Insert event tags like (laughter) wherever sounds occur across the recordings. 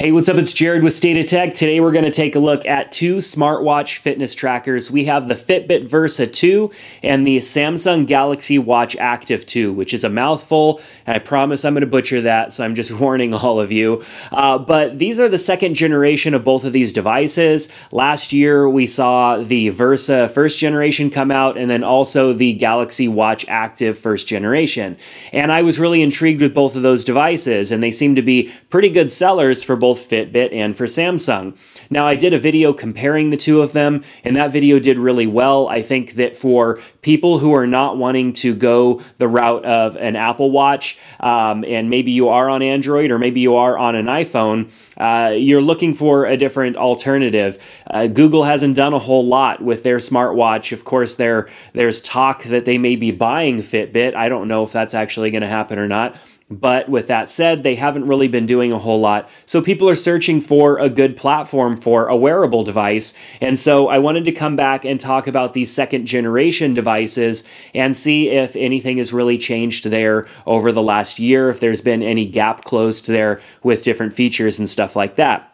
Hey, what's up? It's Jared with State of Tech. Today we're going to take a look at two smartwatch fitness trackers. We have the Fitbit Versa 2 and the Samsung Galaxy Watch Active 2, which is a mouthful, and I promise I'm going to butcher that, so I'm just (laughs) warning all of you. Uh, but these are the second generation of both of these devices. Last year we saw the Versa first generation come out, and then also the Galaxy Watch Active first generation. And I was really intrigued with both of those devices, and they seem to be pretty good sellers for both both Fitbit and for Samsung. Now, I did a video comparing the two of them, and that video did really well. I think that for people who are not wanting to go the route of an Apple Watch, um, and maybe you are on Android or maybe you are on an iPhone, uh, you're looking for a different alternative. Uh, Google hasn't done a whole lot with their smartwatch. Of course, there there's talk that they may be buying Fitbit. I don't know if that's actually going to happen or not. But with that said, they haven't really been doing a whole lot. So people are searching for a good platform for a wearable device. And so I wanted to come back and talk about these second generation devices and see if anything has really changed there over the last year, if there's been any gap closed there with different features and stuff like that.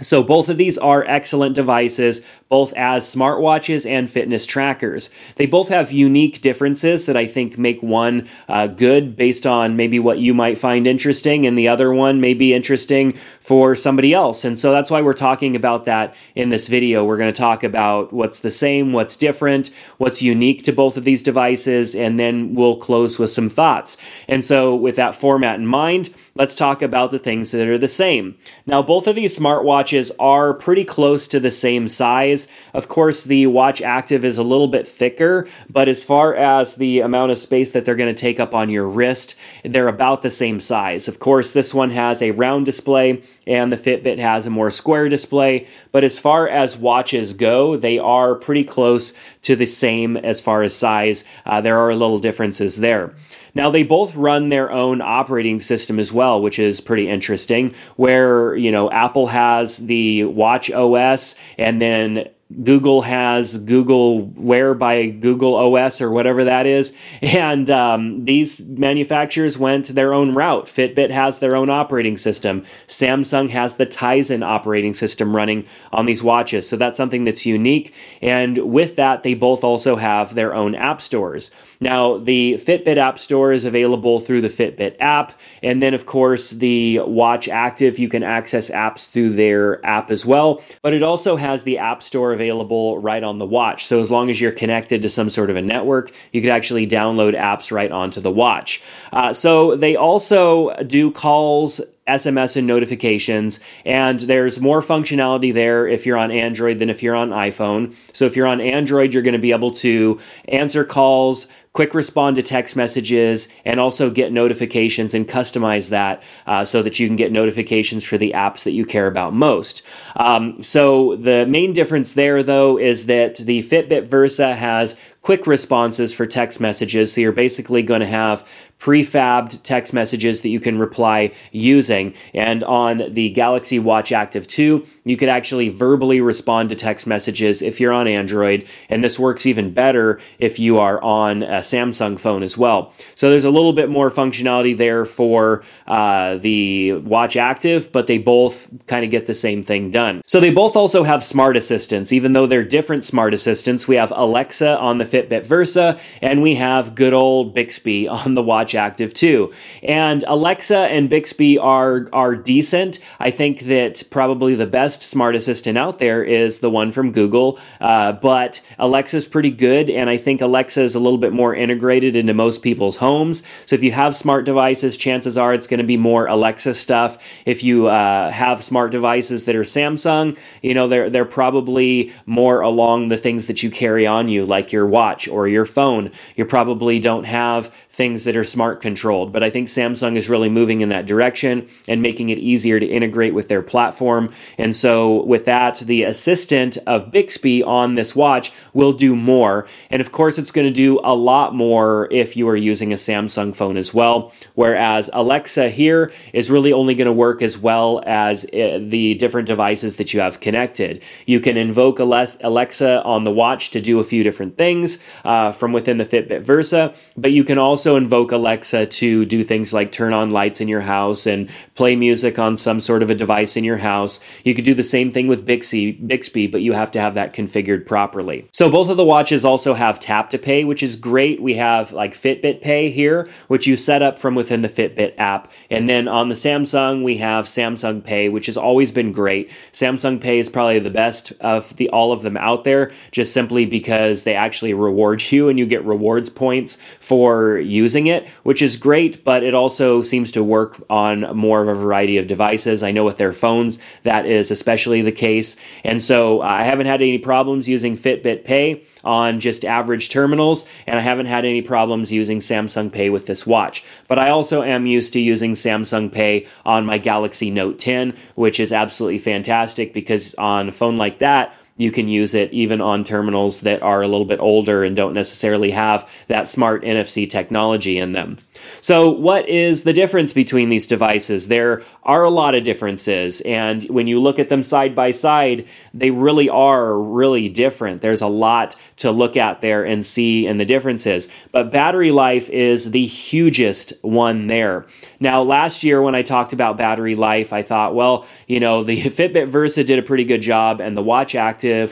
So, both of these are excellent devices, both as smartwatches and fitness trackers. They both have unique differences that I think make one uh, good based on maybe what you might find interesting, and the other one may be interesting for somebody else. And so that's why we're talking about that in this video. We're going to talk about what's the same, what's different, what's unique to both of these devices, and then we'll close with some thoughts. And so, with that format in mind, let's talk about the things that are the same. Now, both of these smartwatches watches are pretty close to the same size. Of course, the Watch Active is a little bit thicker, but as far as the amount of space that they're going to take up on your wrist, they're about the same size. Of course, this one has a round display and the Fitbit has a more square display, but as far as watches go, they are pretty close to the same as far as size. Uh, there are little differences there. Now, they both run their own operating system as well, which is pretty interesting. Where, you know, Apple has the Watch OS and then Google has Google Wear by Google OS or whatever that is. And um, these manufacturers went their own route. Fitbit has their own operating system. Samsung has the Tizen operating system running on these watches. So that's something that's unique. And with that, they both also have their own app stores. Now, the Fitbit app store is available through the Fitbit app. And then, of course, the Watch Active, you can access apps through their app as well. But it also has the app store available right on the watch. So as long as you're connected to some sort of a network, you could actually download apps right onto the watch. Uh, so they also do calls SMS and notifications, and there's more functionality there if you're on Android than if you're on iPhone. So if you're on Android, you're going to be able to answer calls, quick respond to text messages, and also get notifications and customize that uh, so that you can get notifications for the apps that you care about most. Um, so the main difference there, though, is that the Fitbit Versa has quick responses for text messages. So you're basically going to have prefabbed text messages that you can reply using. And on the Galaxy Watch Active 2, you could actually verbally respond to text messages if you're on Android. And this works even better if you are on a Samsung phone as well. So there's a little bit more functionality there for uh, the Watch Active, but they both kind of get the same thing done. So they both also have smart assistants, even though they're different smart assistants. We have Alexa on the Fitbit Versa, and we have good old Bixby (laughs) on the Watch Active 2. And Alexa and Bixby are are decent. I think that probably the best smart assistant out there is the one from Google, uh, but Alexa's pretty good, and I think Alexa is a little bit more integrated into most people's homes. So if you have smart devices, chances are it's going to be more Alexa stuff. If you uh, have smart devices that are Samsung, you know they're they're probably more along the things that you carry on you, like your watch watch or your phone. You probably don't have things that are smart controlled, but I think Samsung is really moving in that direction and making it easier to integrate with their platform. And so, with that, the assistant of Bixby on this watch will do more. And of course, it's going to do a lot more if you are using a Samsung phone as well. Whereas Alexa here is really only going to work as well as uh, the different devices that you have connected. You can invoke Alexa on the watch to do a few different things uh, from within the Fitbit Versa, but you can also also invoke Alexa to do things like turn on lights in your house and play music on some sort of a device in your house. You could do the same thing with Bixby, Bixby, but you have to have that configured properly. So both of the watches also have tap to pay, which is great. We have like Fitbit Pay here, which you set up from within the Fitbit app. And then on the Samsung, we have Samsung Pay, which has always been great. Samsung Pay is probably the best of the all of them out there, just simply because they actually reward (laughs) you and you get rewards points for using it, which is great, but it also seems to work on more of a variety of devices. I know with their phones that is especially the case. And so I haven't had any problems using Fitbit Pay on just average terminals, and I haven't had any problems using Samsung Pay with this watch. But I also am used to using Samsung Pay on my Galaxy Note 10, which is absolutely fantastic because on a phone like that, you can use it even on terminals that are a little bit older and don't necessarily have that smart NFC technology in them. So, what is the difference between these devices? There are a lot of differences, and when you look at them side by side, they really are really different. There's a lot to look at there and see in the differences. But battery life is the hugest one there. Now, last year when I talked about battery life, I thought, well, you know, the (laughs) Fitbit Versa did a pretty good job, and the Watch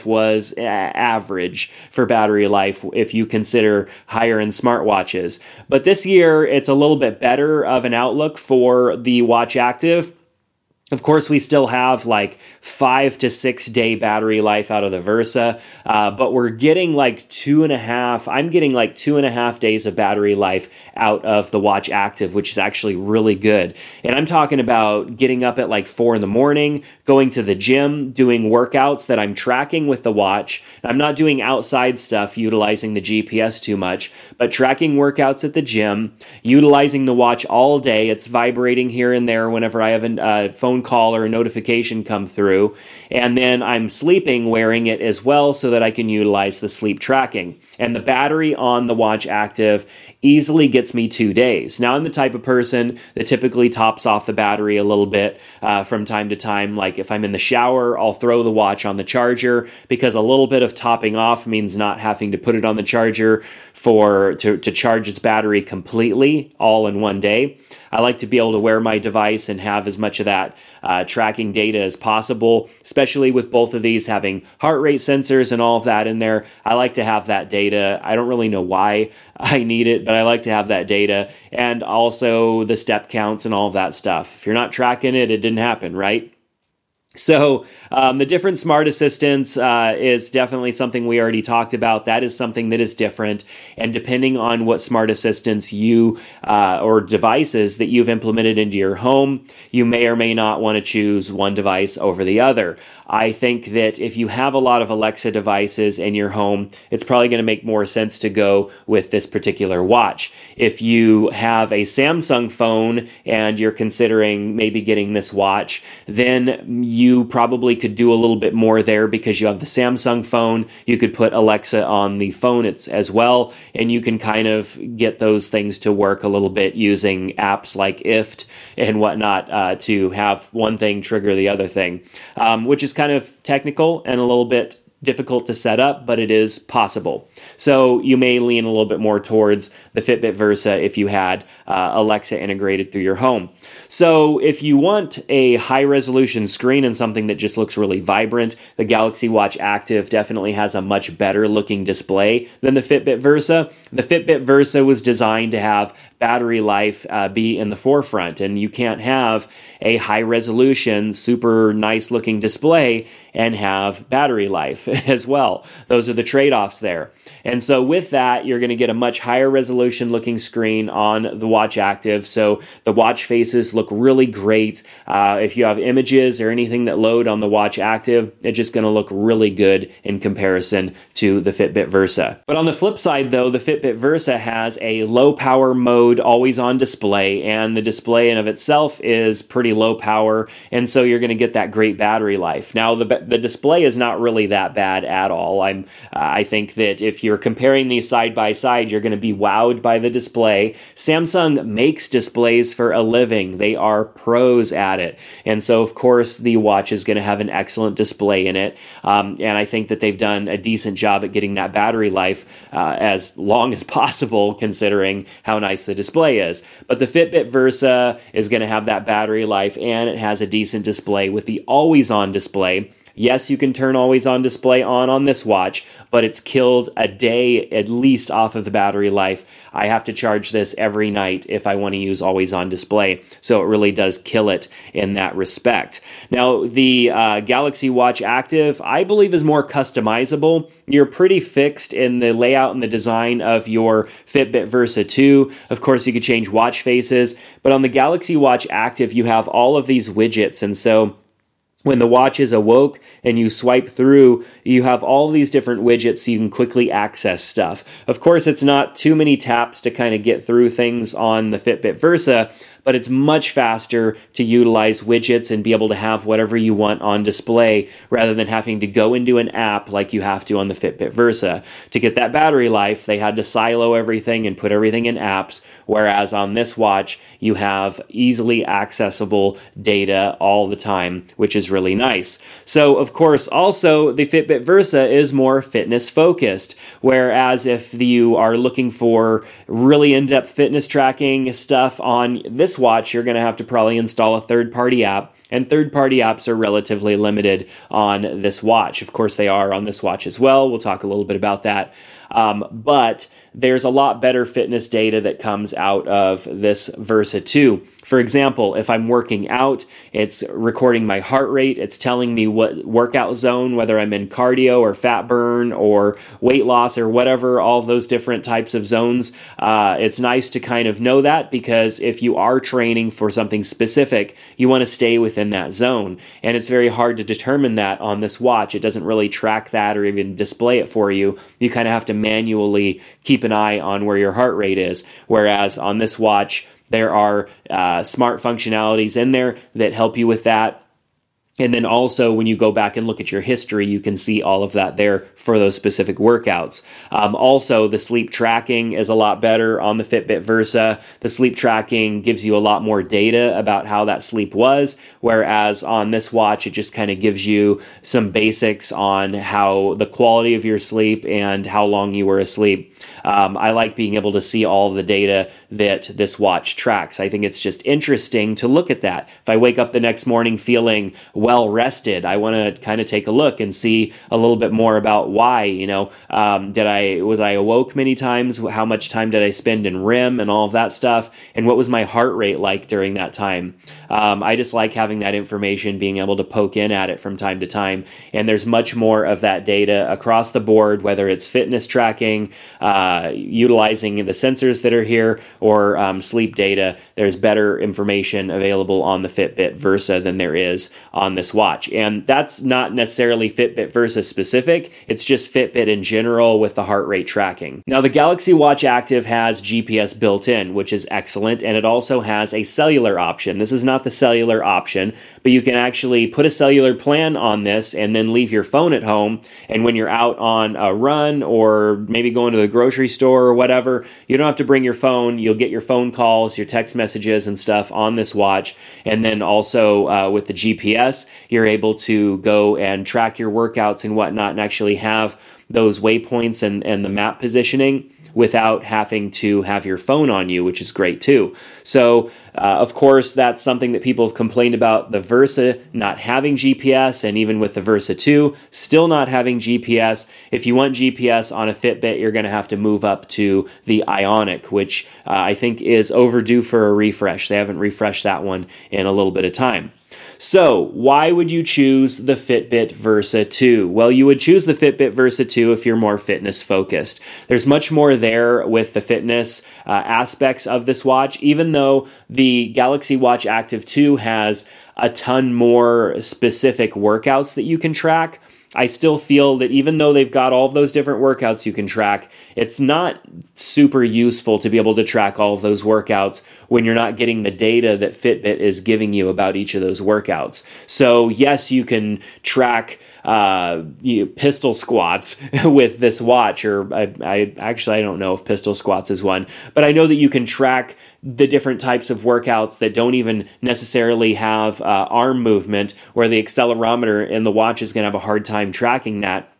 Was average for battery life if you consider higher end smartwatches. But this year, it's a little bit better of an outlook for the Watch Active of course, we still have like five to six day battery life out of the Versa, uh, but we're getting like two and a half. I'm getting like two and a half days of battery life out of the Watch Active, which is actually really good. And I'm talking about getting up at like four in the morning, going to the gym, doing workouts that I'm tracking with the watch. I'm not doing outside stuff utilizing the GPS too much, but tracking workouts at the gym, utilizing the watch all day. It's vibrating here and there whenever I have a uh, phone call or a notification come through. And then I'm sleeping wearing it as well so that I can utilize the sleep tracking. And the battery on the watch active easily gets me two days. Now, I'm the type of person that typically tops off the battery a little bit uh, from time to time. Like if I'm in the shower, I'll throw the watch on the charger because a little bit of topping off means not having to put it on the charger for to, to charge its battery completely all in one day. I like to be able to wear my device and have as much of that uh, tracking data as possible, especially with both of these having heart rate sensors and all of that in there. I like to have that data. I don't really know why (laughs) I need it, but I like to have that data and also the step counts and all of that stuff. If you're not tracking it, it didn't happen, right? So, um, the different smart assistants uh, is definitely something we already talked about. That is something that is different. And depending on what smart assistants you uh, or devices that you've implemented into your home, you may or may not want to choose one device over the other. I think that if you have a lot of Alexa devices in your home, it's probably going to make more sense to go with this particular watch. If you have a Samsung phone and you're considering maybe getting this watch, then you probably could do a little bit more there because you have the Samsung phone. You could put Alexa on the phone as well, and you can kind of get those things to work a little bit using apps like IFTTT and whatnot uh, to have one thing trigger the other thing, um, which is kind of technical and a little bit difficult to set up, but it is possible. So you may lean a little bit more towards the Fitbit Versa if you had uh, Alexa integrated through your home. So if you want a high resolution screen and something that just looks really vibrant, the Galaxy Watch Active definitely has a much better looking display than the Fitbit Versa. The Fitbit Versa was designed to have battery life uh, be in the forefront, and you can't have a high resolution, super nice looking display and have battery life (laughs) as well. Those are the trade offs there. And so, with that, you're going to get a much higher resolution looking screen on the Watch Active. So, the watch faces look really great. Uh, if you have images or anything that load on the Watch Active, it's just going to look really good in comparison to the Fitbit Versa. But on the flip side, though, the Fitbit Versa has a low power mode always on display, and the display in of itself is pretty low power, and so you're going to get that great battery life. Now, the, the display is not really that bad at all. I'm uh, I think that if you're comparing these side by side, you're going to be wowed by the display. Samsung makes displays for a living. They are pros at it. And so of course the watch is going to have an excellent display in it. Um, and I think that they've done a decent job at getting that battery life uh, as long as (laughs) possible considering how nice the display is. But the Fitbit Versa is going to have that battery life and it has a decent display with the always on display Yes, you can turn always on display on on this watch, but it's killed a day at least off of the battery life. I have to charge this every night if I want to use always on display. So it really does kill it in that respect. Now, the uh, Galaxy Watch Active, I believe, is more customizable. You're pretty fixed in the layout and the design of your Fitbit Versa 2. Of course, you could change watch faces, but on the Galaxy Watch Active, you have all of these widgets. And so when the watch is awoke and you swipe through, you have all these different widgets so you can quickly access stuff. Of course, it's not too many taps to kind of get through things on the Fitbit Versa, but it's much faster to utilize widgets and be able to have whatever you want on display rather than having to go into an app like you have to on the Fitbit Versa. To get that battery life, they had to silo everything and put everything in apps, whereas on this watch, you have easily accessible data all the time, which is really nice. So, of course, also the Fitbit Versa is more fitness focused, whereas if you are looking for really in depth fitness tracking stuff on this this watch, you're going to have to probably install a third party app, and third party apps are relatively limited on this watch. Of course, they are on this watch as well. We'll talk a little bit about that. Um, but there's a lot better fitness data that comes out of this Versa 2. For example, if I'm working out, it's recording my heart rate, it's telling me what workout zone, whether I'm in cardio or fat burn or weight loss or whatever, all those different types of zones. Uh, it's nice to kind of know that because if you are training for something specific, you want to stay within that zone. And it's very hard to determine that on this watch. It doesn't really track that or even display it for you. You kind of have to manually keep an eye on where your heart rate is. Whereas on this watch, there are uh, smart functionalities in there that help you with that. And then also, when you go back and look at your history, you can see all of that there for those specific workouts. Um, also, the sleep tracking is a lot better on the Fitbit Versa. The sleep tracking gives you a lot more data about how that sleep was, whereas on this watch, it just kind of gives you some basics on how the quality of your sleep and how long you were asleep. Um, I like being able to see all the data that this watch tracks. I think it's just interesting to look at that. If I wake up the next morning feeling well rested, I want to kind of take a look and see a little bit more about why. You know, um, did I was I awoke many times? How much time did I spend in REM and all of that stuff? And what was my heart rate like during that time? Um, I just like having that information, being able to poke in at it from time to time. And there's much more of that data across the board, whether it's fitness tracking. Uh, utilizing the sensors that are here or um, sleep data, there's better information available on the Fitbit Versa than there is on this watch. And that's not necessarily Fitbit Versa specific, it's just Fitbit in general with the heart rate tracking. Now, the Galaxy Watch Active has GPS built in, which is excellent, and it also has a cellular option. This is not the cellular option, but you can actually put a cellular plan on this and then leave your phone at home. And when you're out on a run or maybe going to the grocery store or whatever, you don't have to bring your phone. You'll get your phone calls, your text messages, and stuff on this watch. And then also uh, with the GPS, you're able to go and track your workouts and whatnot and actually have those waypoints and, and the map positioning without having to have your phone on you, which is great too. So, uh, of course, that's something that people have complained about the Versa not having GPS, and even with the Versa 2, still not having GPS. If you want GPS on a Fitbit, you're going to have to move up to the Ionic, which uh, I think is overdue for a refresh. They haven't refreshed that one in a little bit of time. So, why would you choose the Fitbit Versa 2? Well, you would choose the Fitbit Versa 2 if you're more fitness focused. There's much more there with the fitness uh, aspects of this watch, even though the Galaxy Watch Active 2 has a ton more specific workouts that you can track. I still feel that even though they've got all those different workouts you can track, it's not super useful to be able to track all of those workouts when you're not getting the data that Fitbit is giving you about each of those workouts. So, yes, you can track uh, you, pistol squats (laughs) with this watch, or I, I, actually I don't know if pistol squats is one, but I know that you can track the different types of workouts that don't even necessarily have uh, arm movement, where the accelerometer in the watch is going to have a hard time tracking that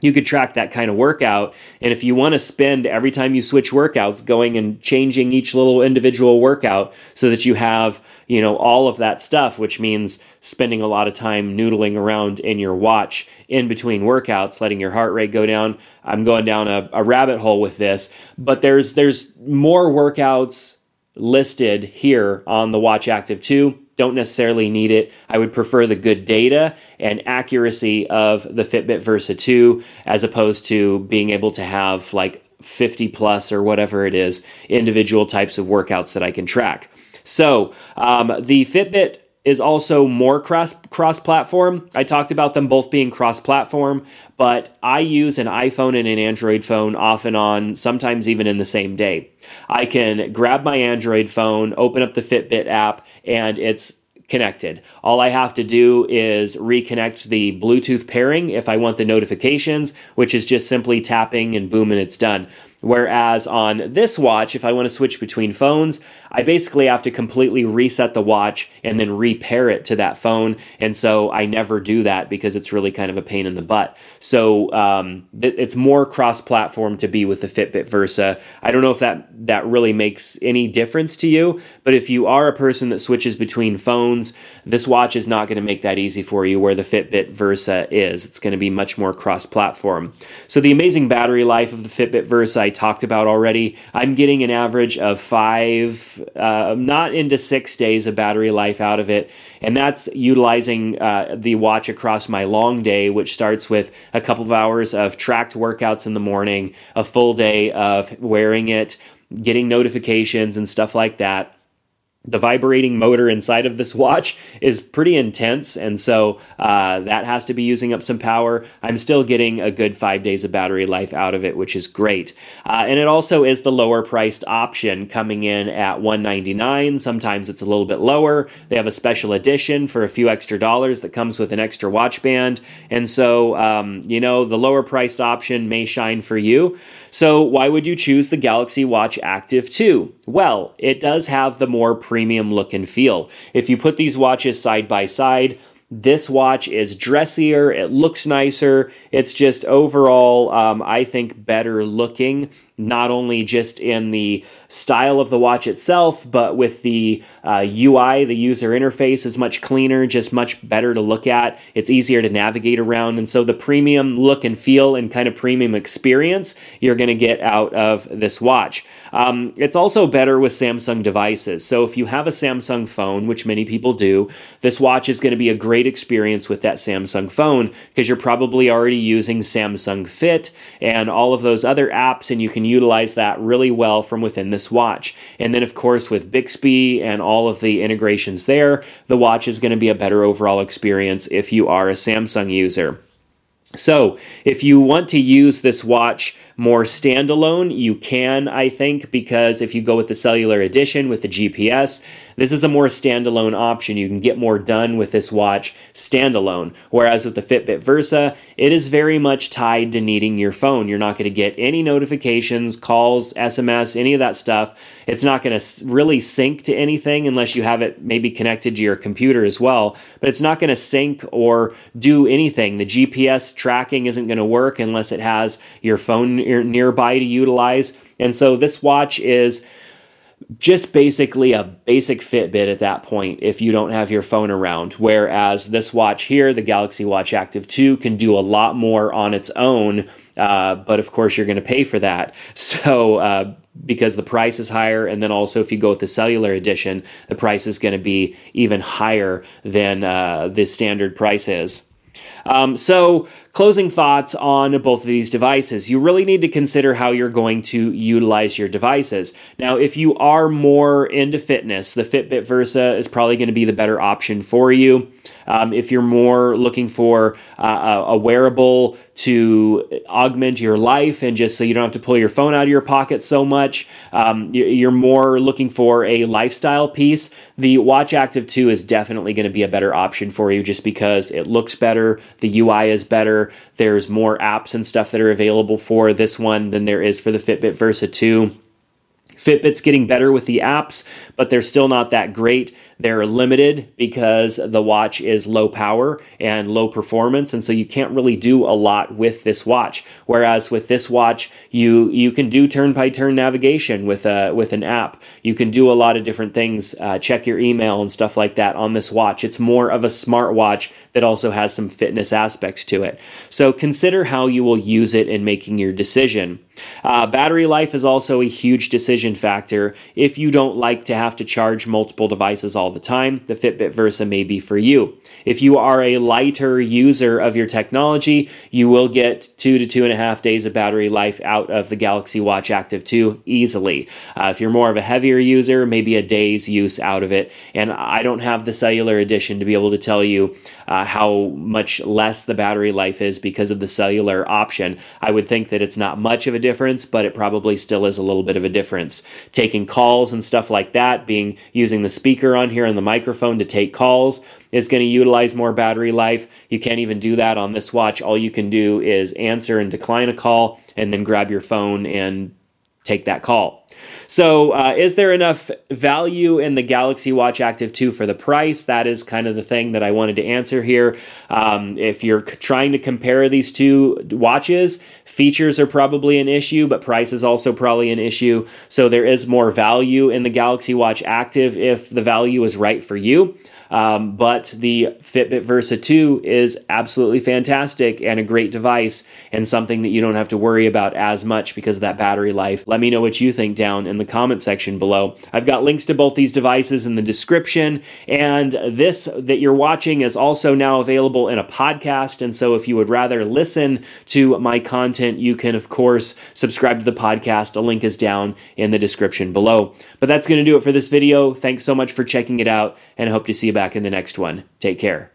you could track that kind of workout. And if you want to spend every time you switch workouts going and changing each little individual workout so that you have, you know, all of that stuff, which means spending a lot of time noodling around in your watch in between workouts, letting your heart rate go down. I'm going down a, a rabbit hole with this, but there's there's more workouts listed here on the Watch Active 2 don't necessarily need it. I would prefer the good data and accuracy of the Fitbit Versa 2 as opposed to being able to have like 50 plus or whatever it is individual types of workouts that I can track. So um, the Fitbit is also more cross cross platform. I talked about them both being cross platform, but I use an iPhone and an Android phone off and on, sometimes even in the same day. I can grab my Android phone, open up the Fitbit app, and it's connected. All I have to do is reconnect the Bluetooth pairing if I want the notifications, which is just simply tapping and boom, and it's done. Whereas on this watch, if I want to switch between phones, I basically have to completely reset the watch and then repair it to that phone. And so I never do that because it's really kind of a pain in the butt. So um, it's more cross platform to be with the Fitbit Versa. I don't know if that, that really makes any difference to you, but if you are a person that switches between phones, this watch is not going to make that easy for you where the Fitbit Versa is. It's going to be much more cross platform. So the amazing battery life of the Fitbit Versa, I talked about already. I'm getting an average of five, uh, not into six days of battery life out of it. And that's utilizing uh, the watch across my long day, which starts with a couple of hours of tracked workouts in the morning, a full day of wearing it, getting notifications and stuff like that the vibrating motor inside of this watch is pretty intense, and so uh, that has to be using up some power. I'm still getting a good five days of battery life out of it, which is great. Uh, and it also is the lower priced option coming in at 199 Sometimes it's a little bit lower. They have a special edition for a few extra dollars that comes with an extra watch band. And so, um, you know, the lower priced option may shine for you. So, why would you choose the Galaxy Watch Active 2? Well, it does have the more premium look and feel. If you put these watches side by side, this watch is dressier, it looks nicer, it's just overall, um, I think, better looking, not only just in the style of the watch itself, but with the uh, UI, the user interface is much cleaner, just much better to look at. It's easier to navigate around. And so the premium look and feel and kind of premium experience you're going to get out of this watch. Um, it's also better with Samsung devices. So if you have a Samsung phone, which many people do, this watch is going to be a great experience with that Samsung phone because you're probably already using Samsung Fit and all of those other apps, and you can utilize that really well from within this watch. And then, of course, with Bixby and all of the integrations there, the watch is going to be a better overall experience if you are a Samsung user. So, if you want to use this watch more standalone, you can, I think, because if you go with the cellular edition with the GPS, this is a more standalone option. You can get more done with this watch standalone. Whereas with the Fitbit Versa, it is very much tied to needing your phone. You're not going to get any notifications, calls, SMS, any of that stuff. It's not going to really sync to anything unless you have it maybe connected to your computer as well. But it's not going to sync or do anything. The GPS tracking isn't going to work unless it has your phone nearby to utilize. And so this watch is just basically a basic Fitbit at that point if you don't have your phone around. Whereas this watch here, the Galaxy Watch Active 2, can do a lot more on its own. Uh, but of course, you're going to pay for that. (laughs) So, uh, because the price is higher, and then also if you go with the cellular edition, the price is going to be even higher than uh, the standard price is. Um, so, closing thoughts on both of these devices. You really need to consider how you're going to utilize your devices. Now, if you are more into fitness, the Fitbit Versa is probably going to be the better option for you. Um, if you're more looking for uh, a wearable to augment your life and just so you don't have to pull your phone out of your pocket so much, um, you're more looking for a lifestyle piece, the Watch Active 2 is definitely going to be a better option for you just because it looks better, the UI is better, there's more apps and stuff that are available for this one than there is for the Fitbit Versa 2. Fitbit's getting better with the apps, but they're still not that great. They're limited because the watch is low power and low performance, and so you can't really do a lot with this watch. Whereas with this watch, you you can do turn by turn navigation with a with an app. You can do a lot of different things, uh, check your email and stuff like that on this watch. It's more of a smart watch that also has some fitness aspects to it. So consider how you will use it in making your decision. Uh, battery life is also a huge decision factor. If you don't like to have to charge multiple devices all the time, the Fitbit Versa may be for you. If you are a lighter user of your technology, you will get two to two and a half days of battery life out of the Galaxy Watch Active 2 easily. Uh, if you're more of a heavier user, maybe a day's use out of it. And I don't have the cellular edition to be able to tell you uh, how much less the battery life is because of the cellular option. I would think that it's not much of a difference, but it probably still is a little bit of a difference. Taking calls and stuff like that, being using the speaker on here and the microphone to take calls It's going to utilize more battery life. You can't even do that on this watch. All you can do is answer and decline a call and then grab your phone and take that call. So, uh, is there enough value in the Galaxy Watch Active 2 for the price? That is kind of the thing that I wanted to answer here. Um, if you're trying to compare these two watches, features are probably an issue, but price is also probably an issue. So, there is more value in the Galaxy Watch Active if the value is right for you. Um, but the Fitbit Versa 2 is absolutely fantastic and a great device and something that you don't have to worry about as much because of that battery life. Let me know what you think down in the comment section below. I've got links to both these devices in the description, and this that you're watching is also now available in a podcast. And so if you would rather listen to my content, you can, of course, subscribe to the podcast. A link is down in the description below. But that's going to do it for this video. Thanks so much for checking it out, and I hope to see you back in the next one. Take care.